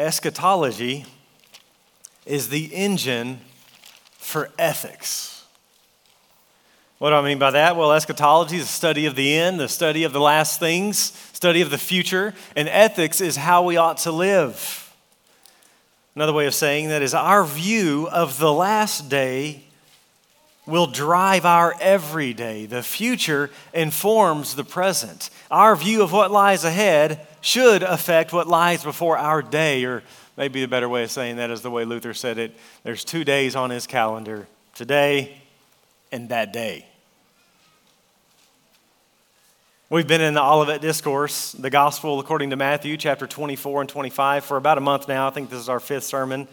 eschatology is the engine for ethics. What do I mean by that? Well, eschatology is the study of the end, the study of the last things, study of the future, and ethics is how we ought to live. Another way of saying that is our view of the last day will drive our everyday. The future informs the present. Our view of what lies ahead should affect what lies before our day, or maybe a better way of saying that is the way Luther said it. There's two days on his calendar today and that day. We've been in the Olivet Discourse, the Gospel according to Matthew, chapter 24 and 25, for about a month now. I think this is our fifth sermon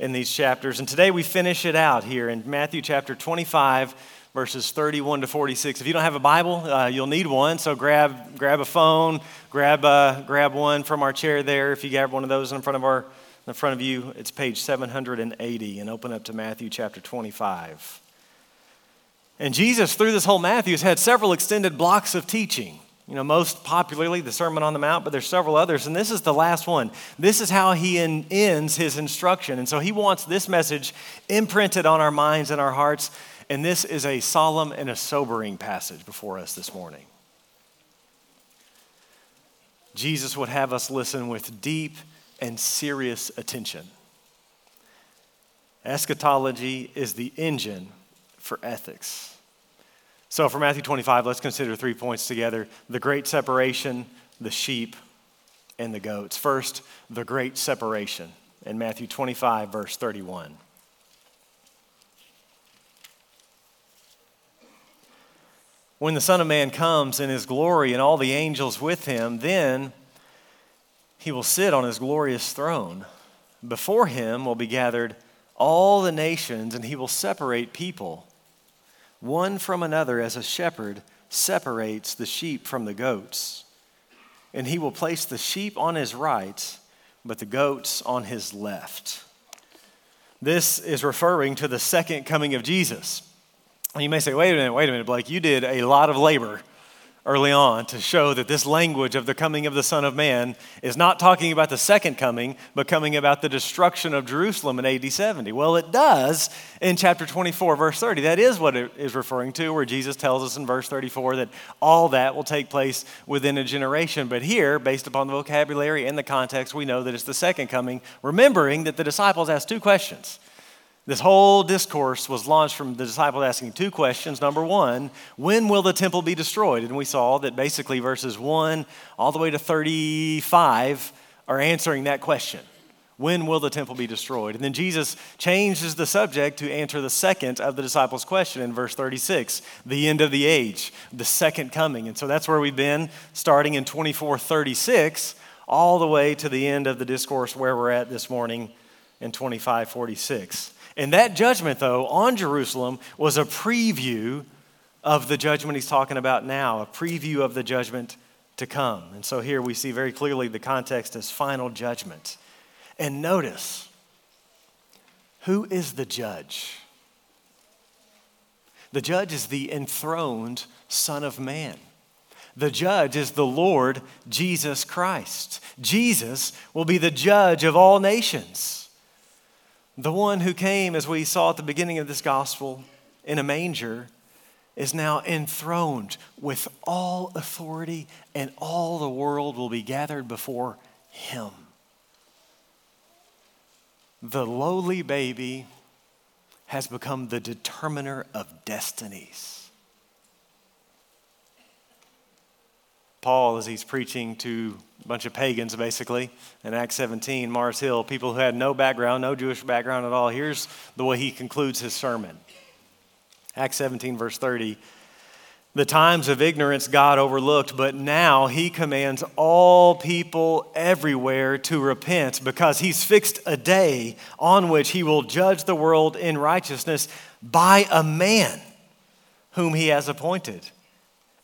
in these chapters. And today we finish it out here in Matthew chapter 25, verses 31 to 46. If you don't have a Bible, uh, you'll need one. So grab, grab a phone, grab, uh, grab one from our chair there. If you grab one of those in front of, our, in front of you, it's page 780, and open up to Matthew chapter 25. And Jesus, through this whole Matthew, has had several extended blocks of teaching. You know, most popularly the Sermon on the Mount, but there's several others, and this is the last one. This is how he in, ends his instruction. And so he wants this message imprinted on our minds and our hearts, and this is a solemn and a sobering passage before us this morning. Jesus would have us listen with deep and serious attention. Eschatology is the engine for ethics. So, for Matthew 25, let's consider three points together the great separation, the sheep, and the goats. First, the great separation in Matthew 25, verse 31. When the Son of Man comes in his glory and all the angels with him, then he will sit on his glorious throne. Before him will be gathered all the nations, and he will separate people one from another as a shepherd separates the sheep from the goats. And he will place the sheep on his right, but the goats on his left. This is referring to the second coming of Jesus. And you may say, wait a minute, wait a minute, Blake, you did a lot of labor early on to show that this language of the coming of the Son of Man is not talking about the second coming, but coming about the destruction of Jerusalem in AD 70. Well, it does in chapter 24, verse 30. That is what it is referring to, where Jesus tells us in verse 34 that all that will take place within a generation. But here, based upon the vocabulary and the context, we know that it's the second coming, remembering that the disciples asked two questions. This whole discourse was launched from the disciples asking two questions. Number one, when will the temple be destroyed? And we saw that basically verses 1 all the way to 35 are answering that question. When will the temple be destroyed? And then Jesus changes the subject to answer the second of the disciples' question in verse 36 the end of the age, the second coming. And so that's where we've been starting in 2436 all the way to the end of the discourse where we're at this morning in 2546. And that judgment, though, on Jerusalem was a preview of the judgment he's talking about now, a preview of the judgment to come. And so here we see very clearly the context as final judgment. And notice who is the judge? The judge is the enthroned Son of Man. The judge is the Lord Jesus Christ. Jesus will be the judge of all nations. The one who came, as we saw at the beginning of this gospel, in a manger, is now enthroned with all authority, and all the world will be gathered before him. The lowly baby has become the determiner of destinies. Paul, as he's preaching to a bunch of pagans, basically, in Acts 17, Mars Hill, people who had no background, no Jewish background at all, here's the way he concludes his sermon. Acts 17, verse 30. The times of ignorance God overlooked, but now he commands all people everywhere to repent because he's fixed a day on which he will judge the world in righteousness by a man whom he has appointed.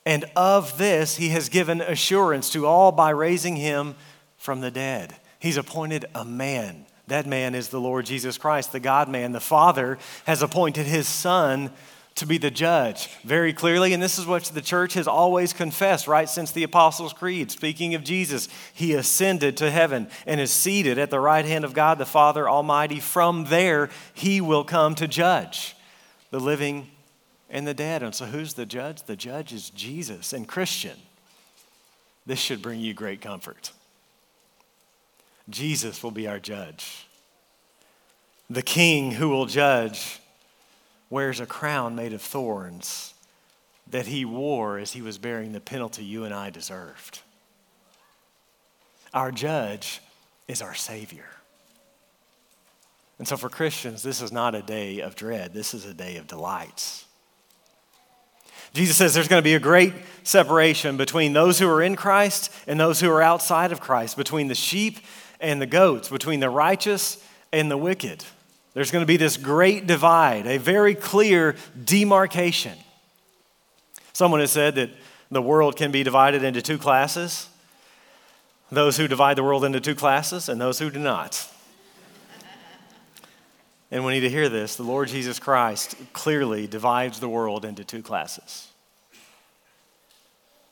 And of this he has given assurance to all by raising him from the dead. He's appointed a man. That man is the Lord Jesus Christ, the God man. The Father has appointed his Son to be the judge very clearly. And this is what the church has always confessed right since the Apostles' Creed. Speaking of Jesus, he ascended to heaven and is seated at the right hand of God the Father Almighty. From there, he will come to judge the living and the dead. And so, who's the judge? The judge is Jesus. And, Christian, this should bring you great comfort. Jesus will be our judge. The king who will judge wears a crown made of thorns that he wore as he was bearing the penalty you and I deserved. Our judge is our Savior. And so for Christians, this is not a day of dread, this is a day of delights. Jesus says there's going to be a great separation between those who are in Christ and those who are outside of Christ, between the sheep and the goats, between the righteous and the wicked. There's going to be this great divide, a very clear demarcation. Someone has said that the world can be divided into two classes those who divide the world into two classes and those who do not. And we need to hear this the Lord Jesus Christ clearly divides the world into two classes.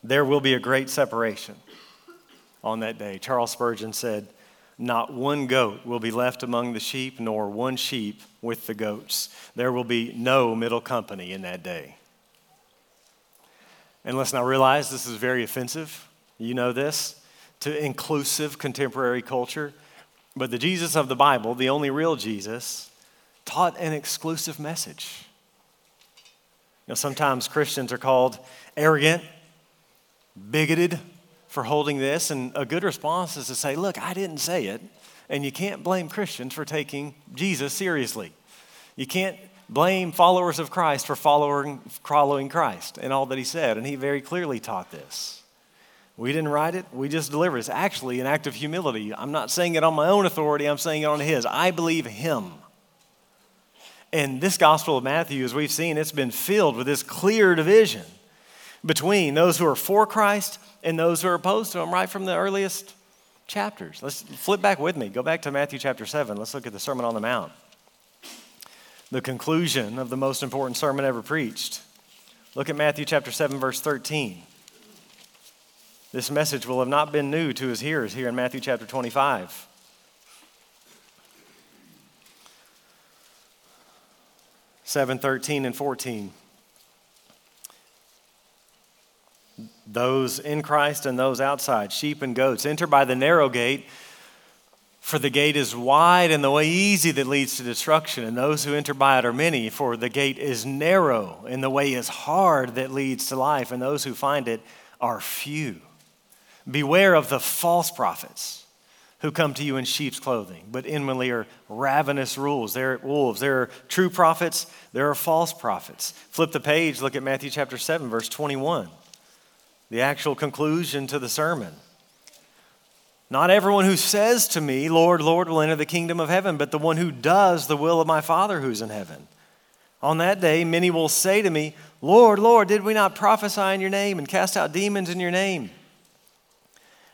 There will be a great separation on that day. Charles Spurgeon said, not one goat will be left among the sheep, nor one sheep with the goats. There will be no middle company in that day. And let's not realize this is very offensive. You know this to inclusive contemporary culture. But the Jesus of the Bible, the only real Jesus, taught an exclusive message. You know, sometimes Christians are called arrogant, bigoted, for holding this. And a good response is to say, Look, I didn't say it. And you can't blame Christians for taking Jesus seriously. You can't blame followers of Christ for following, following Christ and all that he said. And he very clearly taught this. We didn't write it, we just delivered it. It's actually an act of humility. I'm not saying it on my own authority, I'm saying it on his. I believe him. And this Gospel of Matthew, as we've seen, it's been filled with this clear division between those who are for Christ and those who are opposed to him right from the earliest chapters. Let's flip back with me. Go back to Matthew chapter 7. Let's look at the Sermon on the Mount. The conclusion of the most important sermon ever preached. Look at Matthew chapter 7, verse 13. This message will have not been new to his hearers here in Matthew chapter 25. Seven, thirteen, and fourteen. those in Christ and those outside, sheep and goats. Enter by the narrow gate, for the gate is wide and the way easy that leads to destruction, and those who enter by it are many, for the gate is narrow and the way is hard that leads to life, and those who find it are few. Beware of the false prophets who come to you in sheep's clothing, but inwardly are ravenous rules. There are wolves. There are true prophets, there are false prophets. Flip the page, look at Matthew chapter 7, verse 21 the actual conclusion to the sermon. Not everyone who says to me, Lord, Lord, will enter the kingdom of heaven, but the one who does the will of my Father who's in heaven. On that day, many will say to me, Lord, Lord, did we not prophesy in your name and cast out demons in your name?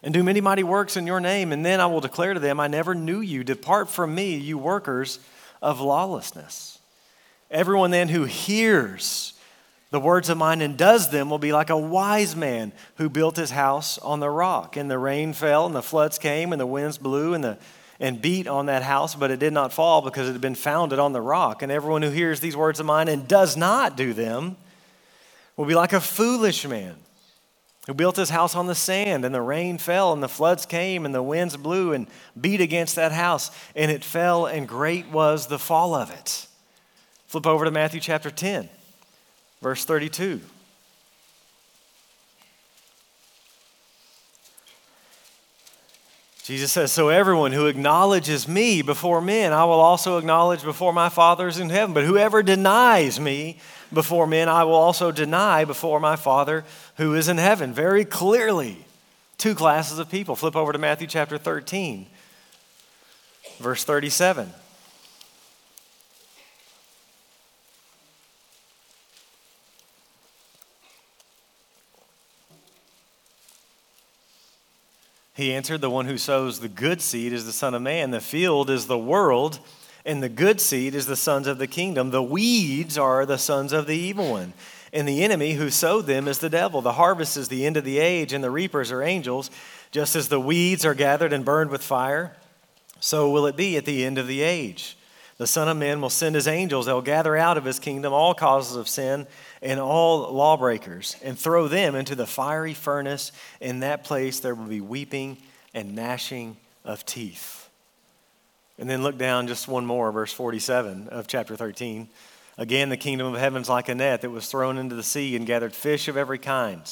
And do many mighty works in your name? And then I will declare to them, I never knew you. Depart from me, you workers of lawlessness. Everyone then who hears the words of mine and does them will be like a wise man who built his house on the rock. And the rain fell, and the floods came, and the winds blew, and the and beat on that house, but it did not fall because it had been founded on the rock. And everyone who hears these words of mine and does not do them will be like a foolish man who built his house on the sand, and the rain fell, and the floods came, and the winds blew and beat against that house, and it fell, and great was the fall of it. Flip over to Matthew chapter 10. Verse 32. Jesus says, So everyone who acknowledges me before men, I will also acknowledge before my Father is in heaven. But whoever denies me before men, I will also deny before my Father who is in heaven. Very clearly, two classes of people. Flip over to Matthew chapter 13, verse 37. He answered, The one who sows the good seed is the Son of Man. The field is the world, And the good seed is the sons of the kingdom. The weeds are the sons of the evil one. And the enemy who sowed them is the devil. The harvest is the end of the age, and the reapers are angels. Just as the weeds are gathered and burned with fire, so will it be at the end of the age. The Son of Man will send his angels. They'll gather out of his kingdom all causes of sin and all lawbreakers and throw them into the fiery furnace. In that place there will be weeping and gnashing of teeth. And then look down just one more, verse 47 of chapter 13. Again, the kingdom of heaven is like a net that was thrown into the sea and gathered fish of every kind.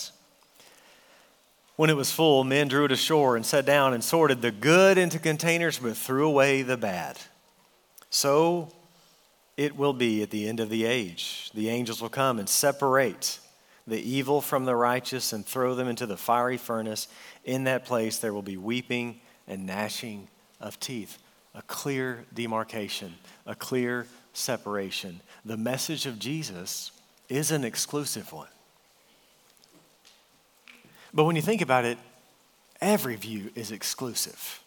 When it was full, men drew it ashore and sat down and sorted the good into containers, but threw away the bad. So it will be at the end of the age. The angels will come and separate the evil from the righteous and throw them into the fiery furnace. In that place, there will be weeping and gnashing of teeth. A clear demarcation, a clear separation. The message of Jesus is an exclusive one. But when you think about it, every view is exclusive.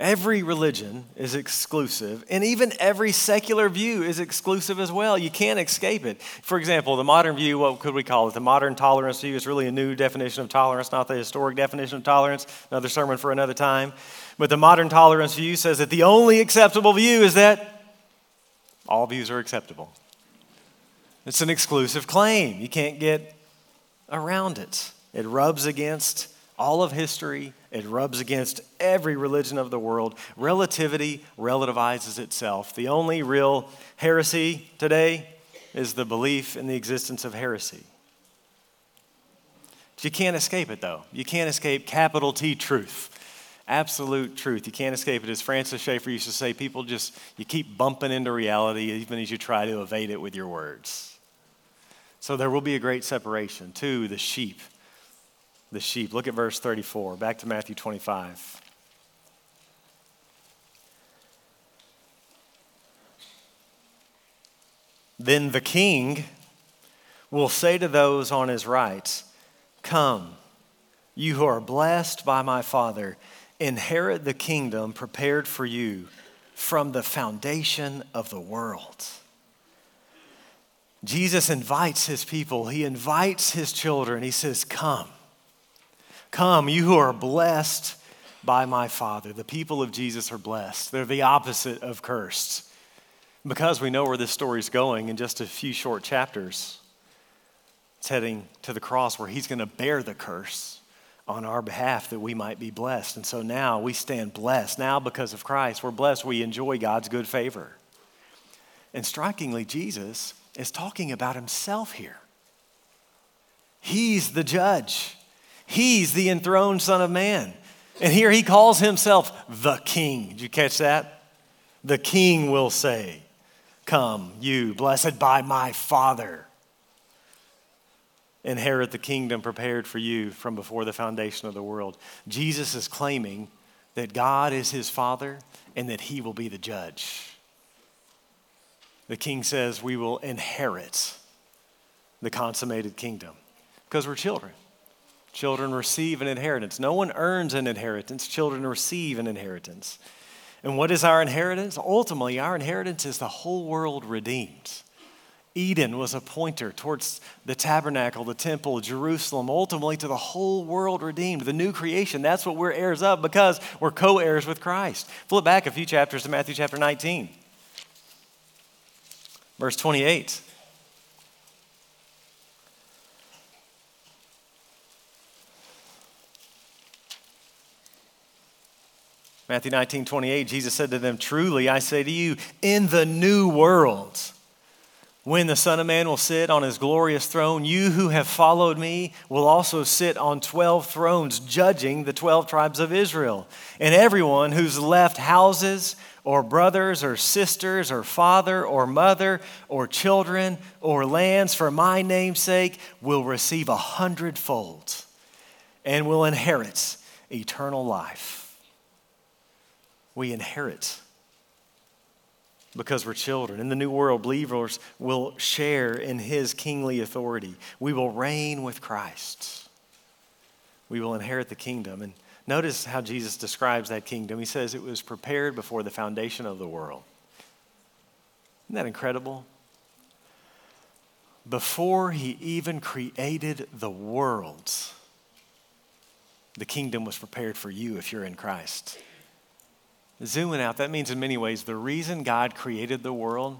Every religion is exclusive, and even every secular view is exclusive as well. You can't escape it. For example, the modern view, what could we call it? The modern tolerance view is really a new definition of tolerance, not the historic definition of tolerance. Another sermon for another time. But the modern tolerance view says that the only acceptable view is that all views are acceptable. It's an exclusive claim. You can't get around it. It rubs against all of history, it rubs against every religion of the world. Relativity relativizes itself. The only real heresy today is the belief in the existence of heresy. You can't escape it, though. You can't escape capital T truth. Absolute truth. You can't escape it. As Francis Schaeffer used to say, people just, you keep bumping into reality even as you try to evade it with your words. So there will be a great separation. Two, the sheep the sheep. Look at verse 34, back to Matthew 25. Then the king will say to those on his right, Come, you who are blessed by my Father, inherit the kingdom prepared for you from the foundation of the world. Jesus invites his people, he invites his children. He says, Come. Come, you who are blessed by my Father. The people of Jesus are blessed. They're the opposite of cursed. Because we know where this story is going in just a few short chapters, it's heading to the cross where he's going to bear the curse on our behalf that we might be blessed. And so now we stand blessed. Now, because of Christ, we're blessed. We enjoy God's good favor. And strikingly, Jesus is talking about himself here. He's the judge. He's the enthroned Son of Man. And here he calls himself the King. Did you catch that? The King will say, Come, you, blessed by my Father. Inherit the kingdom prepared for you from before the foundation of the world. Jesus is claiming that God is his Father and that he will be the judge. The king says we will inherit the consummated kingdom because we're children. Children receive an inheritance. No one earns an inheritance, children receive an inheritance. And what is our inheritance? Ultimately, our inheritance is the whole world redeemed. Eden was a pointer towards the tabernacle, the temple, Jerusalem, ultimately to the whole world redeemed, the new creation. That's what we're heirs of because we're co heirs with Christ. Flip back a few chapters to Matthew chapter 19, verse 28. Matthew 19, 28, Jesus said to them, Truly I say to you, in the new world, when the Son of Man will sit on his glorious throne, you who have followed me will also sit on 12 thrones, judging the 12 tribes of Israel. And everyone who's left houses, or brothers, or sisters, or father, or mother, or children, or lands for my name's sake will receive a hundredfold and will inherit eternal life we inherit because we're children. In the new world, believers will share in his kingly authority. We will reign with Christ. We will inherit the kingdom. And Notice how Jesus describes that kingdom. He says it was prepared before the foundation of the world. Isn't that incredible? Before he even created the worlds, the kingdom was prepared for you if you're in Christ. Zooming out, that means in many ways the reason God created the world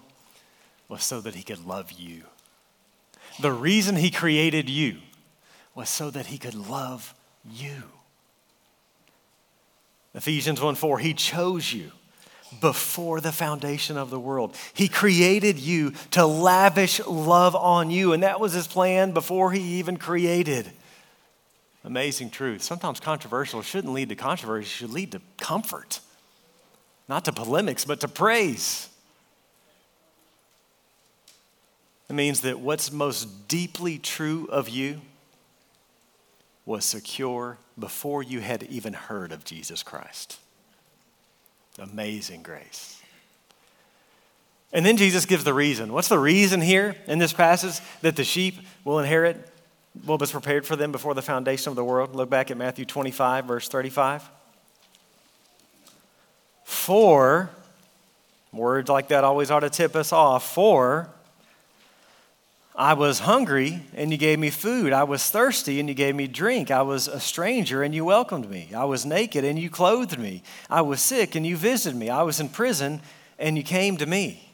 was so that he could love you. The reason he created you was so that he could love you. Ephesians 1 4, he chose you before the foundation of the world. He created you to lavish love on you, and that was his plan before he even created. Amazing truth. Sometimes controversial shouldn't lead to controversy, should lead to comfort. Not to polemics, but to praise. It means that what's most deeply true of you was secure before you had even heard of Jesus Christ. Amazing grace. And then Jesus gives the reason. What's the reason here in this passage that the sheep will inherit what was prepared for them before the foundation of the world? Look back at Matthew 25, verse 35. For, words like that always ought to tip us off. For, I was hungry and you gave me food. I was thirsty and you gave me drink. I was a stranger and you welcomed me. I was naked and you clothed me. I was sick and you visited me. I was in prison and you came to me.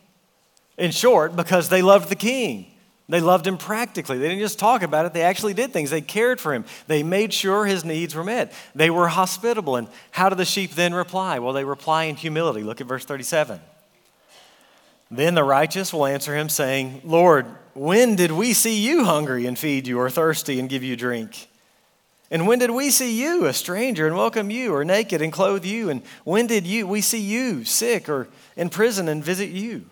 In short, because they loved the king. They loved him practically. They didn't just talk about it, they actually did things. They cared for him. They made sure his needs were met. They were hospitable. And how do the sheep then reply? Well, they reply in humility. Look at verse 37. Then the righteous will answer him, saying, Lord, when did we see you hungry and feed you, or thirsty and give you drink? And when did we see you, a stranger, and welcome you, or naked and clothe you? And when did you, we see you sick or in prison and visit you?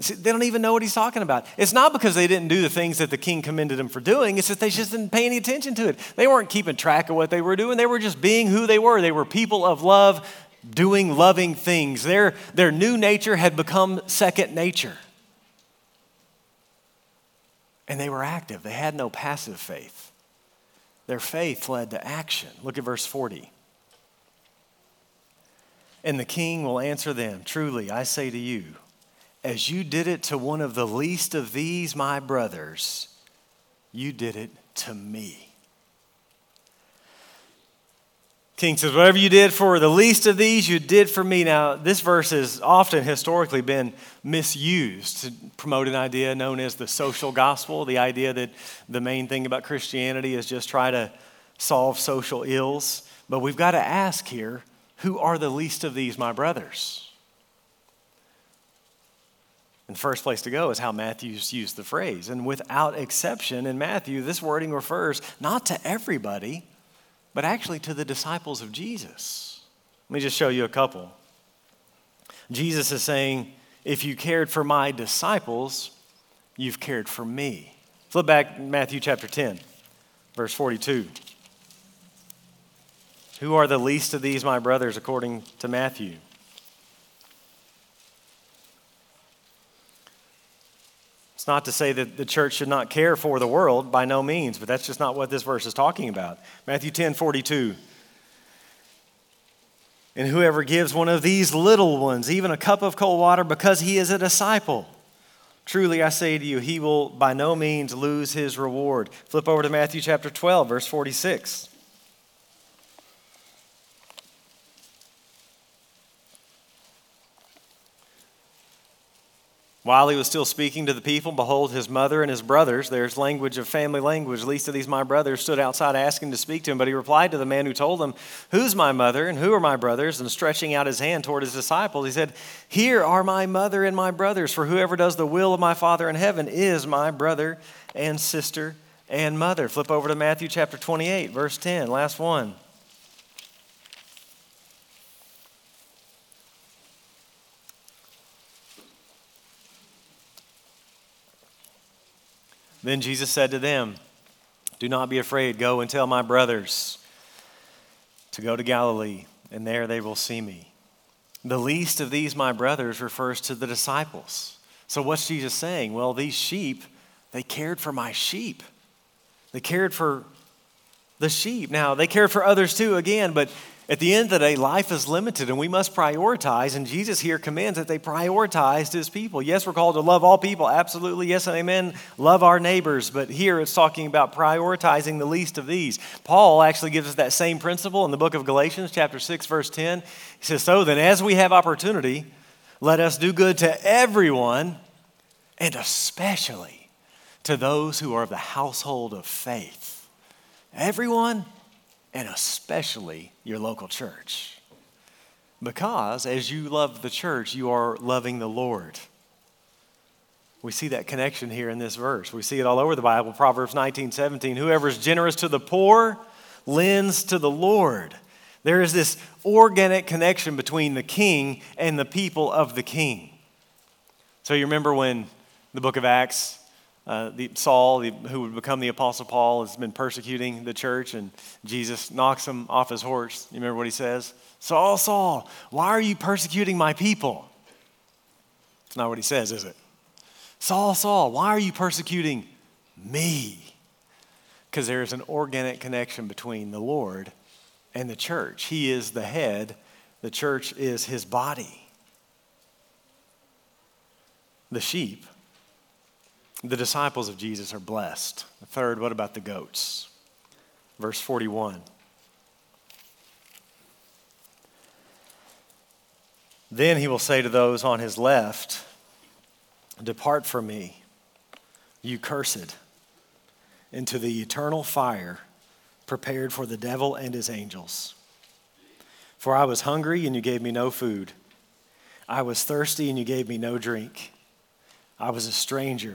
See, they don't even know what he's talking about. It's not because they didn't do the things that the king commended them for doing, it's that they just didn't pay any attention to it. They weren't keeping track of what they were doing, they were just being who they were. They were people of love, doing loving things. Their, their new nature had become second nature. And they were active, they had no passive faith. Their faith led to action. Look at verse 40. And the king will answer them Truly, I say to you, as you did it to one of the least of these, my brothers, you did it to me. King says, Whatever you did for the least of these, you did for me. Now, this verse has often historically been misused to promote an idea known as the social gospel, the idea that the main thing about Christianity is just try to solve social ills. But we've got to ask here who are the least of these, my brothers? And the first place to go is how Matthew's used the phrase. And without exception, in Matthew, this wording refers not to everybody but actually to the disciples of Jesus. Let me just show you a couple. Jesus is saying, If you cared for my disciples, you've cared for me. Flip back Matthew chapter 10, verse 42. Who are the least of these, my brothers, according to Matthew? It's not to say that the church should not care for the world, by no means, but that's just not what this verse is talking about. Matthew 10 42. And whoever gives one of these little ones even a cup of cold water because he is a disciple, truly I say to you, he will by no means lose his reward. Flip over to Matthew chapter 12, verse 46. While he was still speaking to the people, behold, his mother and his brothers, there's language of family language, least of these my brothers, stood outside asking to speak to him. But he replied to the man who told him, Who's my mother and who are my brothers? And stretching out his hand toward his disciples, he said, Here are my mother and my brothers, for whoever does the will of my Father in heaven is my brother and sister and mother. Flip over to Matthew chapter 28, verse 10, last one. Then Jesus said to them, Do not be afraid. Go and tell my brothers to go to Galilee, and there they will see me. The least of these, my brothers, refers to the disciples. So, what's Jesus saying? Well, these sheep, they cared for my sheep. They cared for the sheep. Now, they cared for others too, again, but at the end of the day, life is limited and we must prioritize. And Jesus here commands that they prioritized his people. Yes, we're called to love all people, absolutely. Yes, and amen. Love our neighbors. But here it's talking about prioritizing the least of these. Paul actually gives us that same principle in the book of Galatians, chapter 6, verse 10. He says, So then, as we have opportunity, let us do good to everyone, and especially to those who are of the household of faith. Everyone and especially your local church. Because as you love the church, you are loving the Lord. We see that connection here in this verse. We see it all over the Bible. Proverbs 19, 17. Whoever is generous to the poor lends to the Lord. There is this organic connection between the king and the people of the king. So you remember when the book of Acts uh, the, Saul, the, who would become the Apostle Paul, has been persecuting the church, and Jesus knocks him off his horse. You remember what he says? Saul, Saul, why are you persecuting my people? It's not what he says, is it? Saul, Saul, why are you persecuting me? Because there is an organic connection between the Lord and the church. He is the head, the church is his body. The sheep the disciples of Jesus are blessed. The third, what about the goats? Verse 41. Then he will say to those on his left, Depart from me, you cursed, into the eternal fire prepared for the devil and his angels. For I was hungry, and you gave me no food. I was thirsty, and you gave me no drink. I was a stranger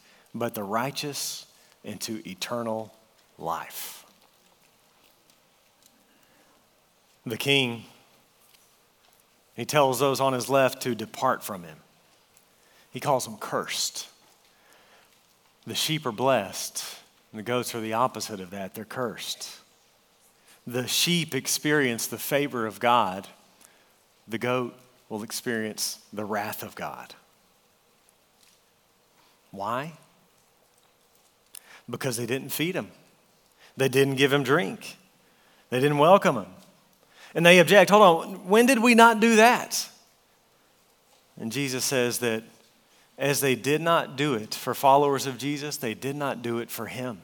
but the righteous into eternal life. The king, he tells those on his left to depart from him. He calls them cursed. The sheep are blessed, and the goats are the opposite of that. They're cursed. The sheep experience the favor of God, the goat will experience the wrath of God. Why? Because they didn't feed him, they didn't give him drink, they didn't welcome him. And they object, hold on, when did we not do that? And Jesus says that as they did not do it for followers of Jesus, they did not do it for him.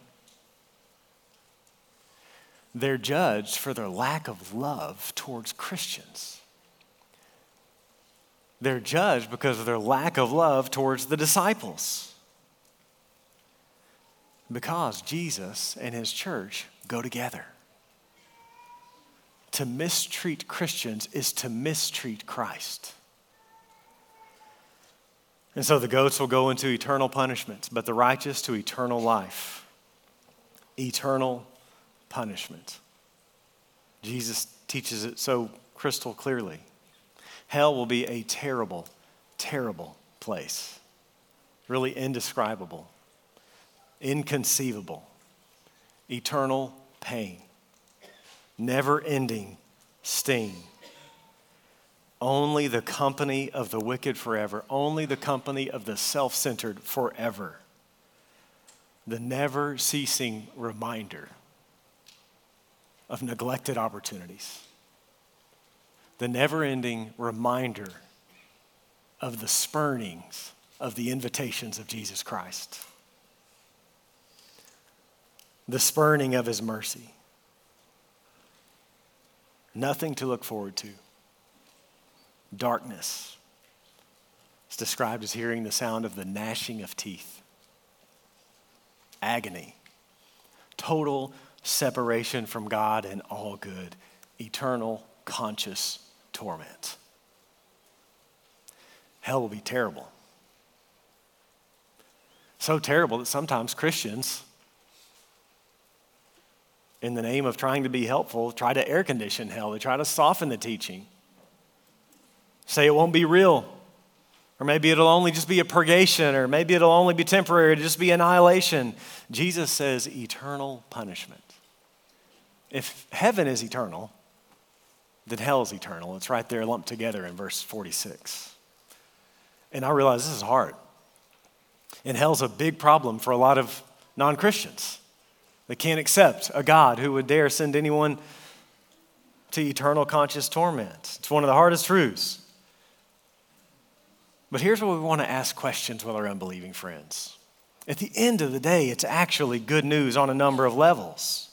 They're judged for their lack of love towards Christians. They're judged because of their lack of love towards the disciples. Because Jesus and his church go together. To mistreat Christians is to mistreat Christ. And so the goats will go into eternal punishment, but the righteous to eternal life. Eternal punishment. Jesus teaches it so crystal clearly. Hell will be a terrible, terrible place, really indescribable inconceivable, eternal pain, never ending sting. Only the company of the wicked forever, only the company of the self centered forever. The never ceasing reminder of neglected opportunities. The never ending reminder of the spurnings of the invitations of Jesus Christ the spurning of his mercy. Nothing to look forward to. Darkness. It's described as hearing the sound of the gnashing of teeth. Agony. Total separation from God and all good. Eternal conscious torment. Hell will be terrible. So terrible that sometimes Christians in the name of trying to be helpful, try to air condition hell. They try to soften the teaching. Say it won't be real. Or maybe it'll only just be a purgation, or maybe it'll only be temporary, it'll just be annihilation. Jesus says eternal punishment. If heaven is eternal, then hell is eternal. It's right there lumped together in verse 46. And I realize this is hard. And hell's a big problem for a lot of non Christians. They can't accept a God who would dare send anyone to eternal conscious torment. It's one of the hardest truths. But here's what we want to ask questions with our unbelieving friends. At the end of the day, it's actually good news on a number of levels.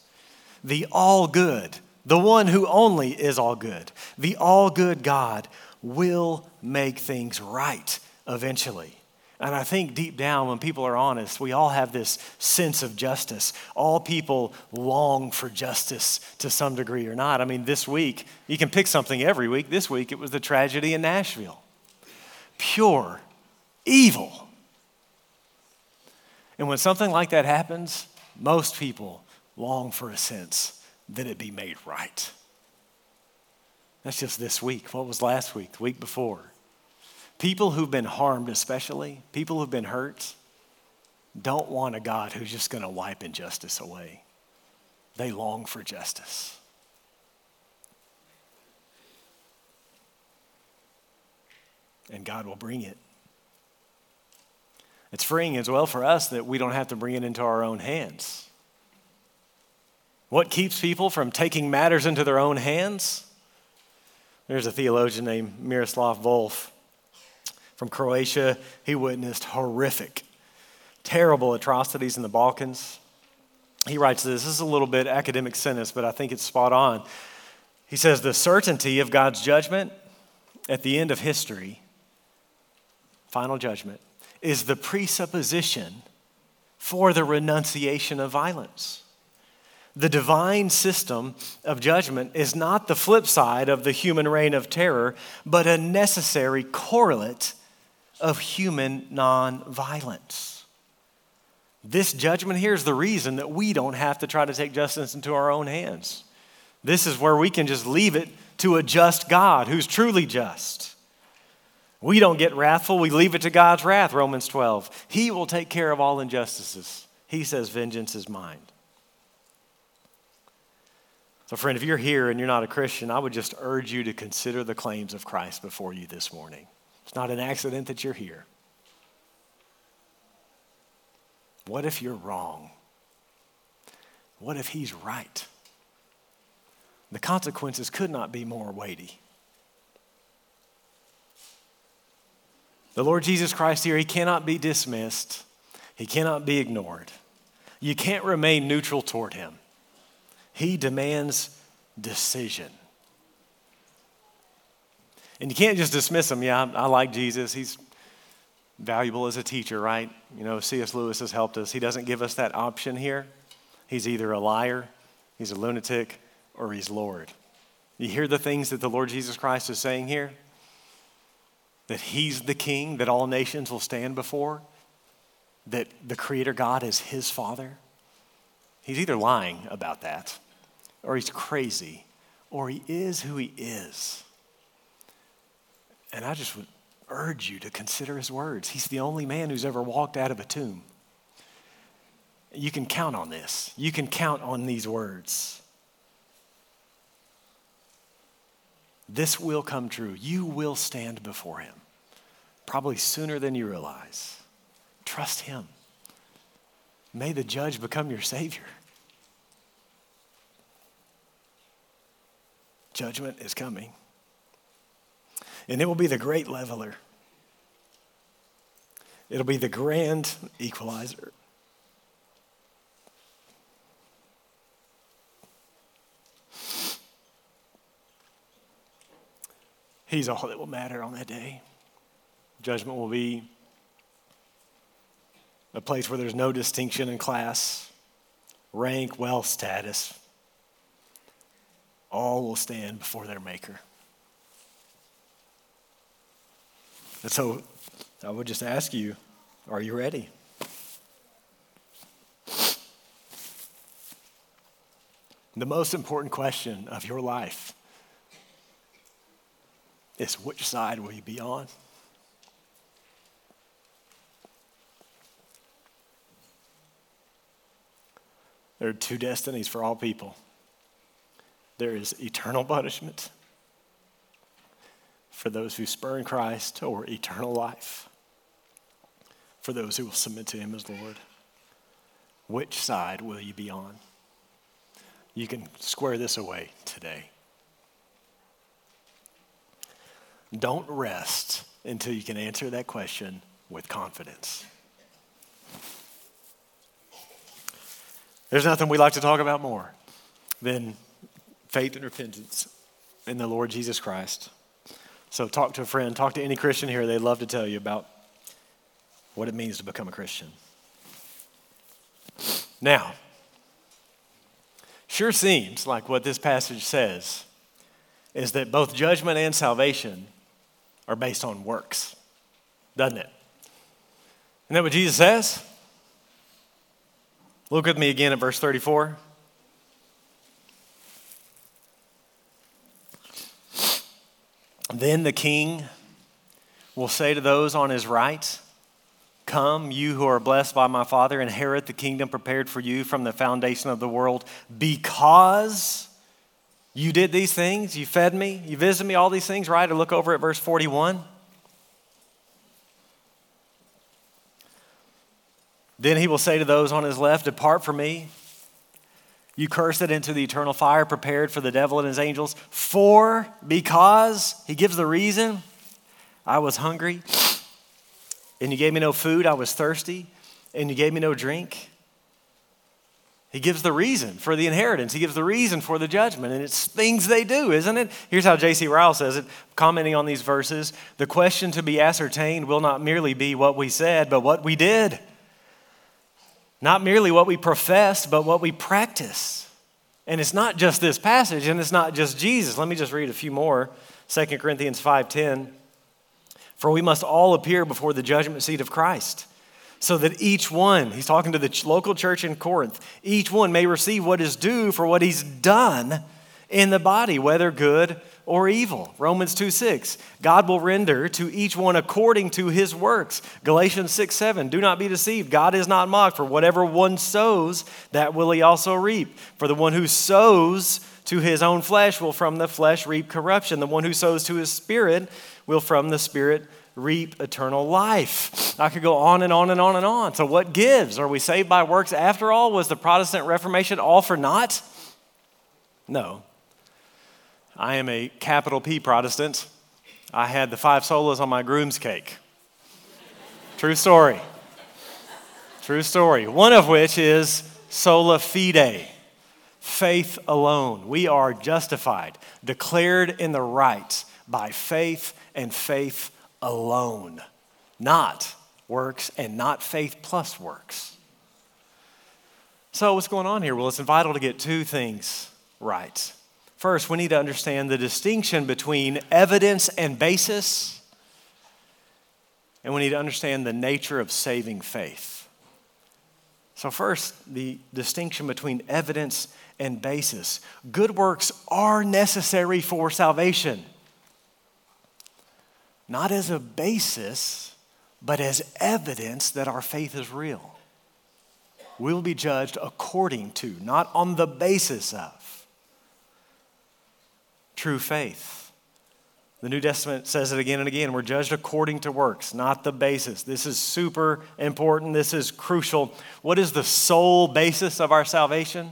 The all good, the one who only is all good, the all good God will make things right eventually. And I think deep down, when people are honest, we all have this sense of justice. All people long for justice to some degree or not. I mean, this week, you can pick something every week. This week, it was the tragedy in Nashville. Pure evil. And when something like that happens, most people long for a sense that it be made right. That's just this week. What was last week, the week before? People who've been harmed, especially, people who've been hurt, don't want a God who's just going to wipe injustice away. They long for justice. And God will bring it. It's freeing as well for us that we don't have to bring it into our own hands. What keeps people from taking matters into their own hands? There's a theologian named Miroslav Volf from Croatia. He witnessed horrific, terrible atrocities in the Balkans. He writes this. This is a little bit academic sentence, but I think it's spot on. He says, The certainty of God's judgment at the end of history, final judgment, is the presupposition for the renunciation of violence. The divine system of judgment is not the flip side of the human reign of terror, but a necessary correlate of human nonviolence. This judgment here is the reason that we don't have to try to take justice into our own hands. This is where we can just leave it to a just God who's truly just. We don't get wrathful, we leave it to God's wrath, Romans 12. He will take care of all injustices. He says, Vengeance is mine. So, friend, if you're here and you're not a Christian, I would just urge you to consider the claims of Christ before you this morning. It's not an accident that you're here. What if you're wrong? What if he's right? The consequences could not be more weighty. The Lord Jesus Christ here, he cannot be dismissed, he cannot be ignored. You can't remain neutral toward him. He demands decision. And you can't just dismiss him. Yeah, I, I like Jesus. He's valuable as a teacher, right? You know, C.S. Lewis has helped us. He doesn't give us that option here. He's either a liar, he's a lunatic, or he's Lord. You hear the things that the Lord Jesus Christ is saying here? That he's the king that all nations will stand before, that the Creator God is his Father. He's either lying about that, or he's crazy, or he is who he is. And I just would urge you to consider his words. He's the only man who's ever walked out of a tomb. You can count on this. You can count on these words. This will come true. You will stand before him, probably sooner than you realize. Trust him. May the judge become your savior. Judgment is coming and it will be the great leveler. It'll be the grand equalizer. He's all that will matter on that day. Judgment will be a place where there's no distinction in class, rank, wealth, status. All will stand before their Maker. And so I would just ask you are you ready? The most important question of your life is which side will you be on? There are two destinies for all people there is eternal punishment for those who spurn Christ, or eternal life for those who will submit to Him as Lord. Which side will you be on? You can square this away today. Don't rest until you can answer that question with confidence. There's nothing we like to talk about more than faith and repentance in the Lord Jesus Christ. So, talk to a friend, talk to any Christian here. They'd love to tell you about what it means to become a Christian. Now, sure seems like what this passage says is that both judgment and salvation are based on works, doesn't it? Isn't that what Jesus says? Look with me again at verse 34. Then the king will say to those on his right, Come, you who are blessed by my Father, inherit the kingdom prepared for you from the foundation of the world, because you did these things, you fed me, you visited me, all these things, right? Or look over at verse 41. Then he will say to those on his left, Depart from me, you curse it into the eternal fire prepared for the devil and his angels. For, because, he gives the reason, I was hungry and you gave me no food, I was thirsty, and you gave me no drink. He gives the reason for the inheritance. He gives the reason for the judgment. And it's things they do, isn't it? Here's how J.C. Ryle says it, commenting on these verses The question to be ascertained will not merely be what we said, but what we did. Not merely what we profess, but what we practice. And it's not just this passage, and it's not just Jesus. Let me just read a few more. 2 Corinthians 5:10. For we must all appear before the judgment seat of Christ, so that each one, he's talking to the local church in Corinth, each one may receive what is due for what he's done in the body, whether good or evil. Romans 2 6. God will render to each one according to his works. Galatians 6 7. Do not be deceived. God is not mocked. For whatever one sows, that will he also reap. For the one who sows to his own flesh will from the flesh reap corruption. The one who sows to his spirit will from the Spirit reap eternal life. I could go on and on and on and on. So, what gives? Are we saved by works after all? Was the Protestant Reformation all for naught? No. I am a capital P Protestant. I had the five solas on my groom's cake. True story. True story. One of which is sola fide, faith alone. We are justified, declared in the right by faith and faith alone, not works and not faith plus works. So, what's going on here? Well, it's vital to get two things right. First, we need to understand the distinction between evidence and basis, and we need to understand the nature of saving faith. So, first, the distinction between evidence and basis. Good works are necessary for salvation not as a basis, but as evidence that our faith is real. We'll be judged according to, not on the basis of, true faith. The New Testament says it again and again. We're judged according to works, not the basis. This is super important. This is crucial. What is the sole basis of our salvation?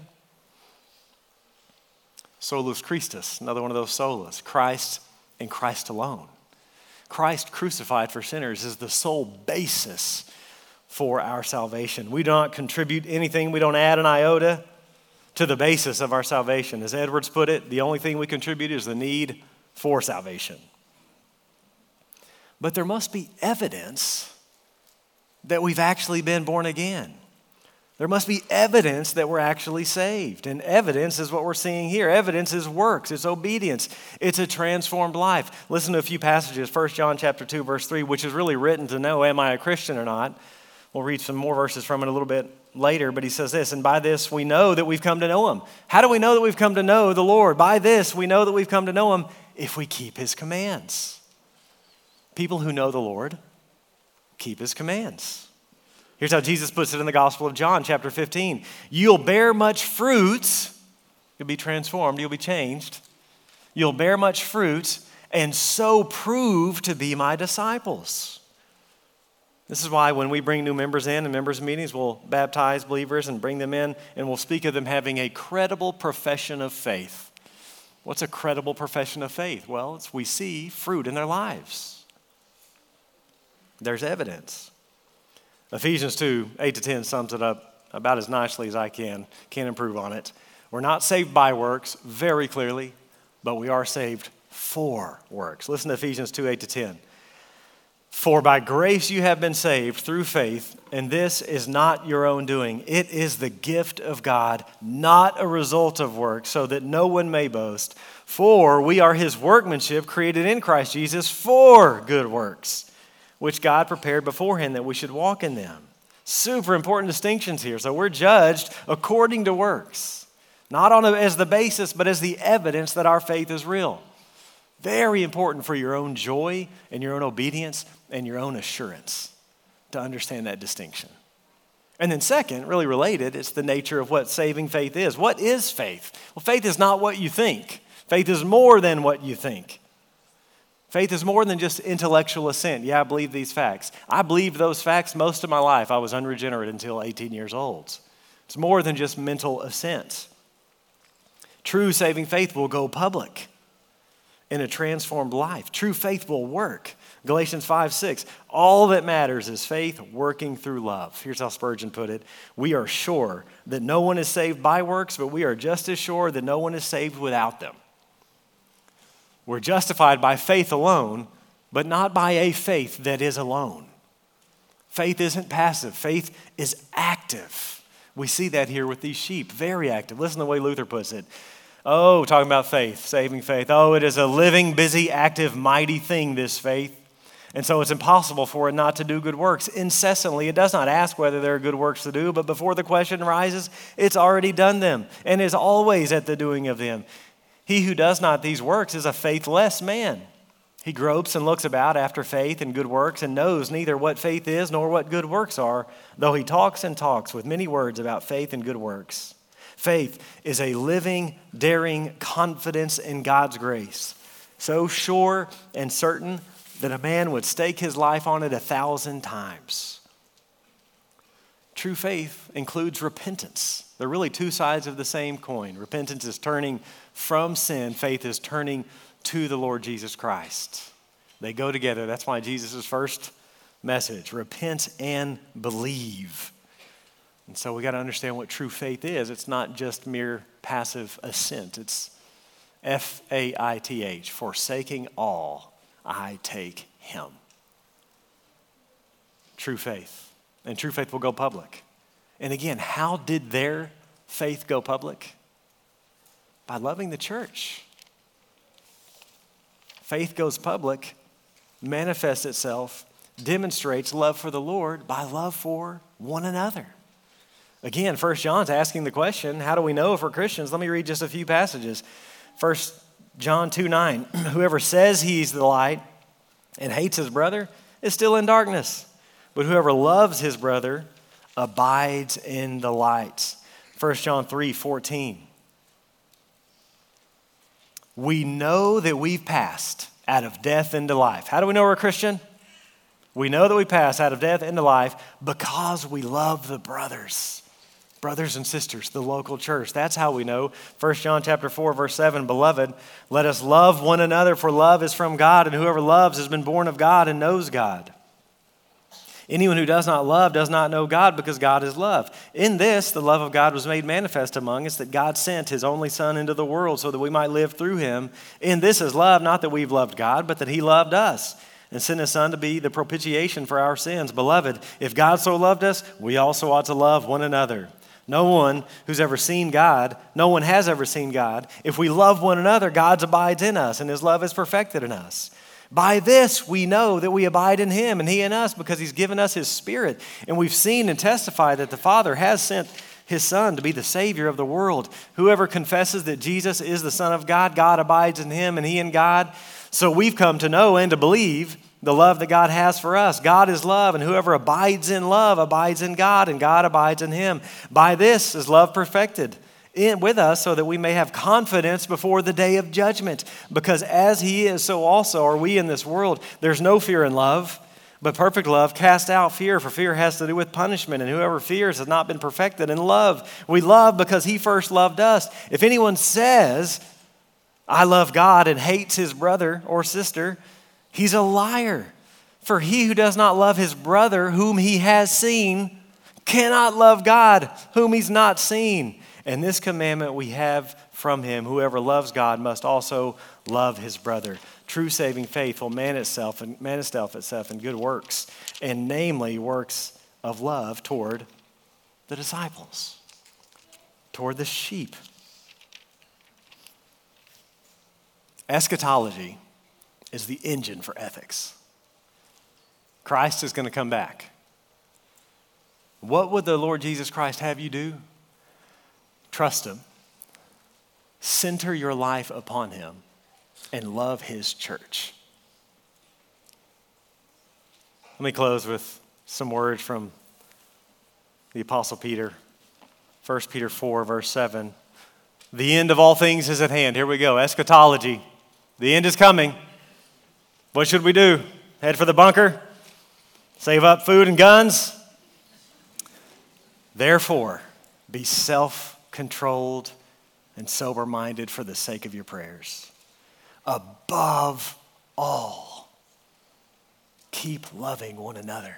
Solus Christus, another one of those solas. Christ and Christ alone. Christ crucified for sinners is the sole basis for our salvation. We do not contribute anything, we don't add an iota to the basis of our salvation. As Edwards put it, the only thing we contribute is the need for salvation. But there must be evidence that we've actually been born again. There must be evidence that we're actually saved. And evidence is what we're seeing here. Evidence is works, it's obedience, it's a transformed life. Listen to a few passages. 1 John chapter 2, verse 3, which is really written to know am I a Christian or not? We'll read some more verses from it a little bit later, but he says this, and by this we know that we've come to know him. How do we know that we've come to know the Lord? By this we know that we've come to know him if we keep his commands. People who know the Lord keep his commands. Here's how Jesus puts it in the Gospel of John, chapter 15. You'll bear much fruit, you'll be transformed, you'll be changed. You'll bear much fruit, and so prove to be my disciples. This is why when we bring new members in and members' meetings, we'll baptize believers and bring them in, and we'll speak of them having a credible profession of faith. What's a credible profession of faith? Well, it's we see fruit in their lives. There's evidence. Ephesians 2 8 to 10 sums it up about as nicely as I can. Can't improve on it. We're not saved by works, very clearly, but we are saved for works. Listen to Ephesians 2 8 to 10. For by grace you have been saved through faith, and this is not your own doing. It is the gift of God, not a result of works, so that no one may boast. For we are his workmanship, created in Christ Jesus for good works, which God prepared beforehand that we should walk in them. Super important distinctions here. So we're judged according to works, not on a, as the basis, but as the evidence that our faith is real. Very important for your own joy and your own obedience and your own assurance to understand that distinction. And then, second, really related, it's the nature of what saving faith is. What is faith? Well, faith is not what you think, faith is more than what you think. Faith is more than just intellectual assent. Yeah, I believe these facts. I believed those facts most of my life. I was unregenerate until 18 years old. It's more than just mental assent. True saving faith will go public in a transformed life. True faith will work. Galatians 5 6. All that matters is faith working through love. Here's how Spurgeon put it We are sure that no one is saved by works, but we are just as sure that no one is saved without them. We're justified by faith alone, but not by a faith that is alone. Faith isn't passive, faith is active. We see that here with these sheep, very active. Listen to the way Luther puts it. Oh, talking about faith, saving faith. Oh, it is a living, busy, active, mighty thing, this faith. And so it's impossible for it not to do good works. Incessantly, it does not ask whether there are good works to do, but before the question arises, it's already done them and is always at the doing of them. He who does not these works is a faithless man. He gropes and looks about after faith and good works and knows neither what faith is nor what good works are, though he talks and talks with many words about faith and good works. Faith is a living, daring confidence in God's grace, so sure and certain that a man would stake his life on it a thousand times. True faith includes repentance. They're really two sides of the same coin. Repentance is turning from sin, faith is turning to the Lord Jesus Christ. They go together. That's why Jesus' first message repent and believe. And so we got to understand what true faith is. It's not just mere passive assent, it's F A I T H, forsaking all, I take him. True faith. And true faith will go public. And again, how did their faith go public? By loving the church. Faith goes public, manifests itself, demonstrates love for the Lord by love for one another. Again, First John's asking the question, how do we know if we're Christians? Let me read just a few passages. First John 2 9. Whoever says he's the light and hates his brother is still in darkness. But whoever loves his brother abides in the light. 1 John 3 14. We know that we've passed out of death into life. How do we know we're a Christian? We know that we pass out of death into life because we love the brothers brothers and sisters, the local church. That's how we know. 1 John chapter 4 verse 7, beloved, let us love one another for love is from God and whoever loves has been born of God and knows God. Anyone who does not love does not know God because God is love. In this, the love of God was made manifest among us that God sent his only Son into the world so that we might live through him. In this is love, not that we've loved God, but that he loved us and sent his Son to be the propitiation for our sins. Beloved, if God so loved us, we also ought to love one another. No one who's ever seen God, no one has ever seen God. If we love one another, God abides in us, and his love is perfected in us. By this we know that we abide in him and he in us because he's given us his spirit. And we've seen and testified that the Father has sent his Son to be the Savior of the world. Whoever confesses that Jesus is the Son of God, God abides in him and he in God. So we've come to know and to believe the love that God has for us. God is love, and whoever abides in love abides in God, and God abides in him. By this is love perfected in, with us so that we may have confidence before the day of judgment. Because as he is, so also are we in this world. There's no fear in love. But perfect love casts out fear, for fear has to do with punishment, and whoever fears has not been perfected in love. We love because he first loved us. If anyone says, I love God, and hates his brother or sister, he's a liar. For he who does not love his brother whom he has seen cannot love God whom he's not seen. And this commandment we have from him whoever loves God must also love his brother. True saving faith will man itself and man itself itself in good works, and namely works of love toward the disciples, toward the sheep. Eschatology is the engine for ethics. Christ is going to come back. What would the Lord Jesus Christ have you do? Trust Him, center your life upon Him, and love His church. Let me close with some words from the Apostle Peter. 1 Peter 4, verse 7. The end of all things is at hand. Here we go. Eschatology. The end is coming. What should we do? Head for the bunker? Save up food and guns? Therefore, be self controlled and sober minded for the sake of your prayers. Above all, keep loving one another.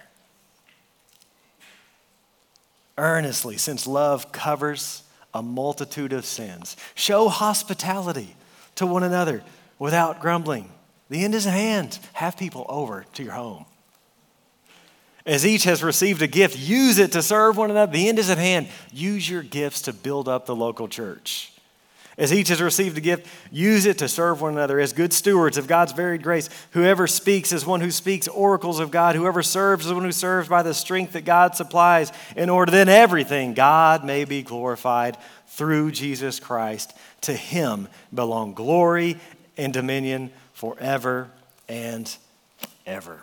Earnestly, since love covers a multitude of sins, show hospitality to one another without grumbling. The end is at hand. Have people over to your home. As each has received a gift, use it to serve one another. The end is at hand. Use your gifts to build up the local church. As each has received a gift, use it to serve one another as good stewards of God's varied grace. Whoever speaks is one who speaks oracles of God. Whoever serves is one who serves by the strength that God supplies, in order that everything God may be glorified through Jesus Christ. To him belong glory and dominion forever and ever.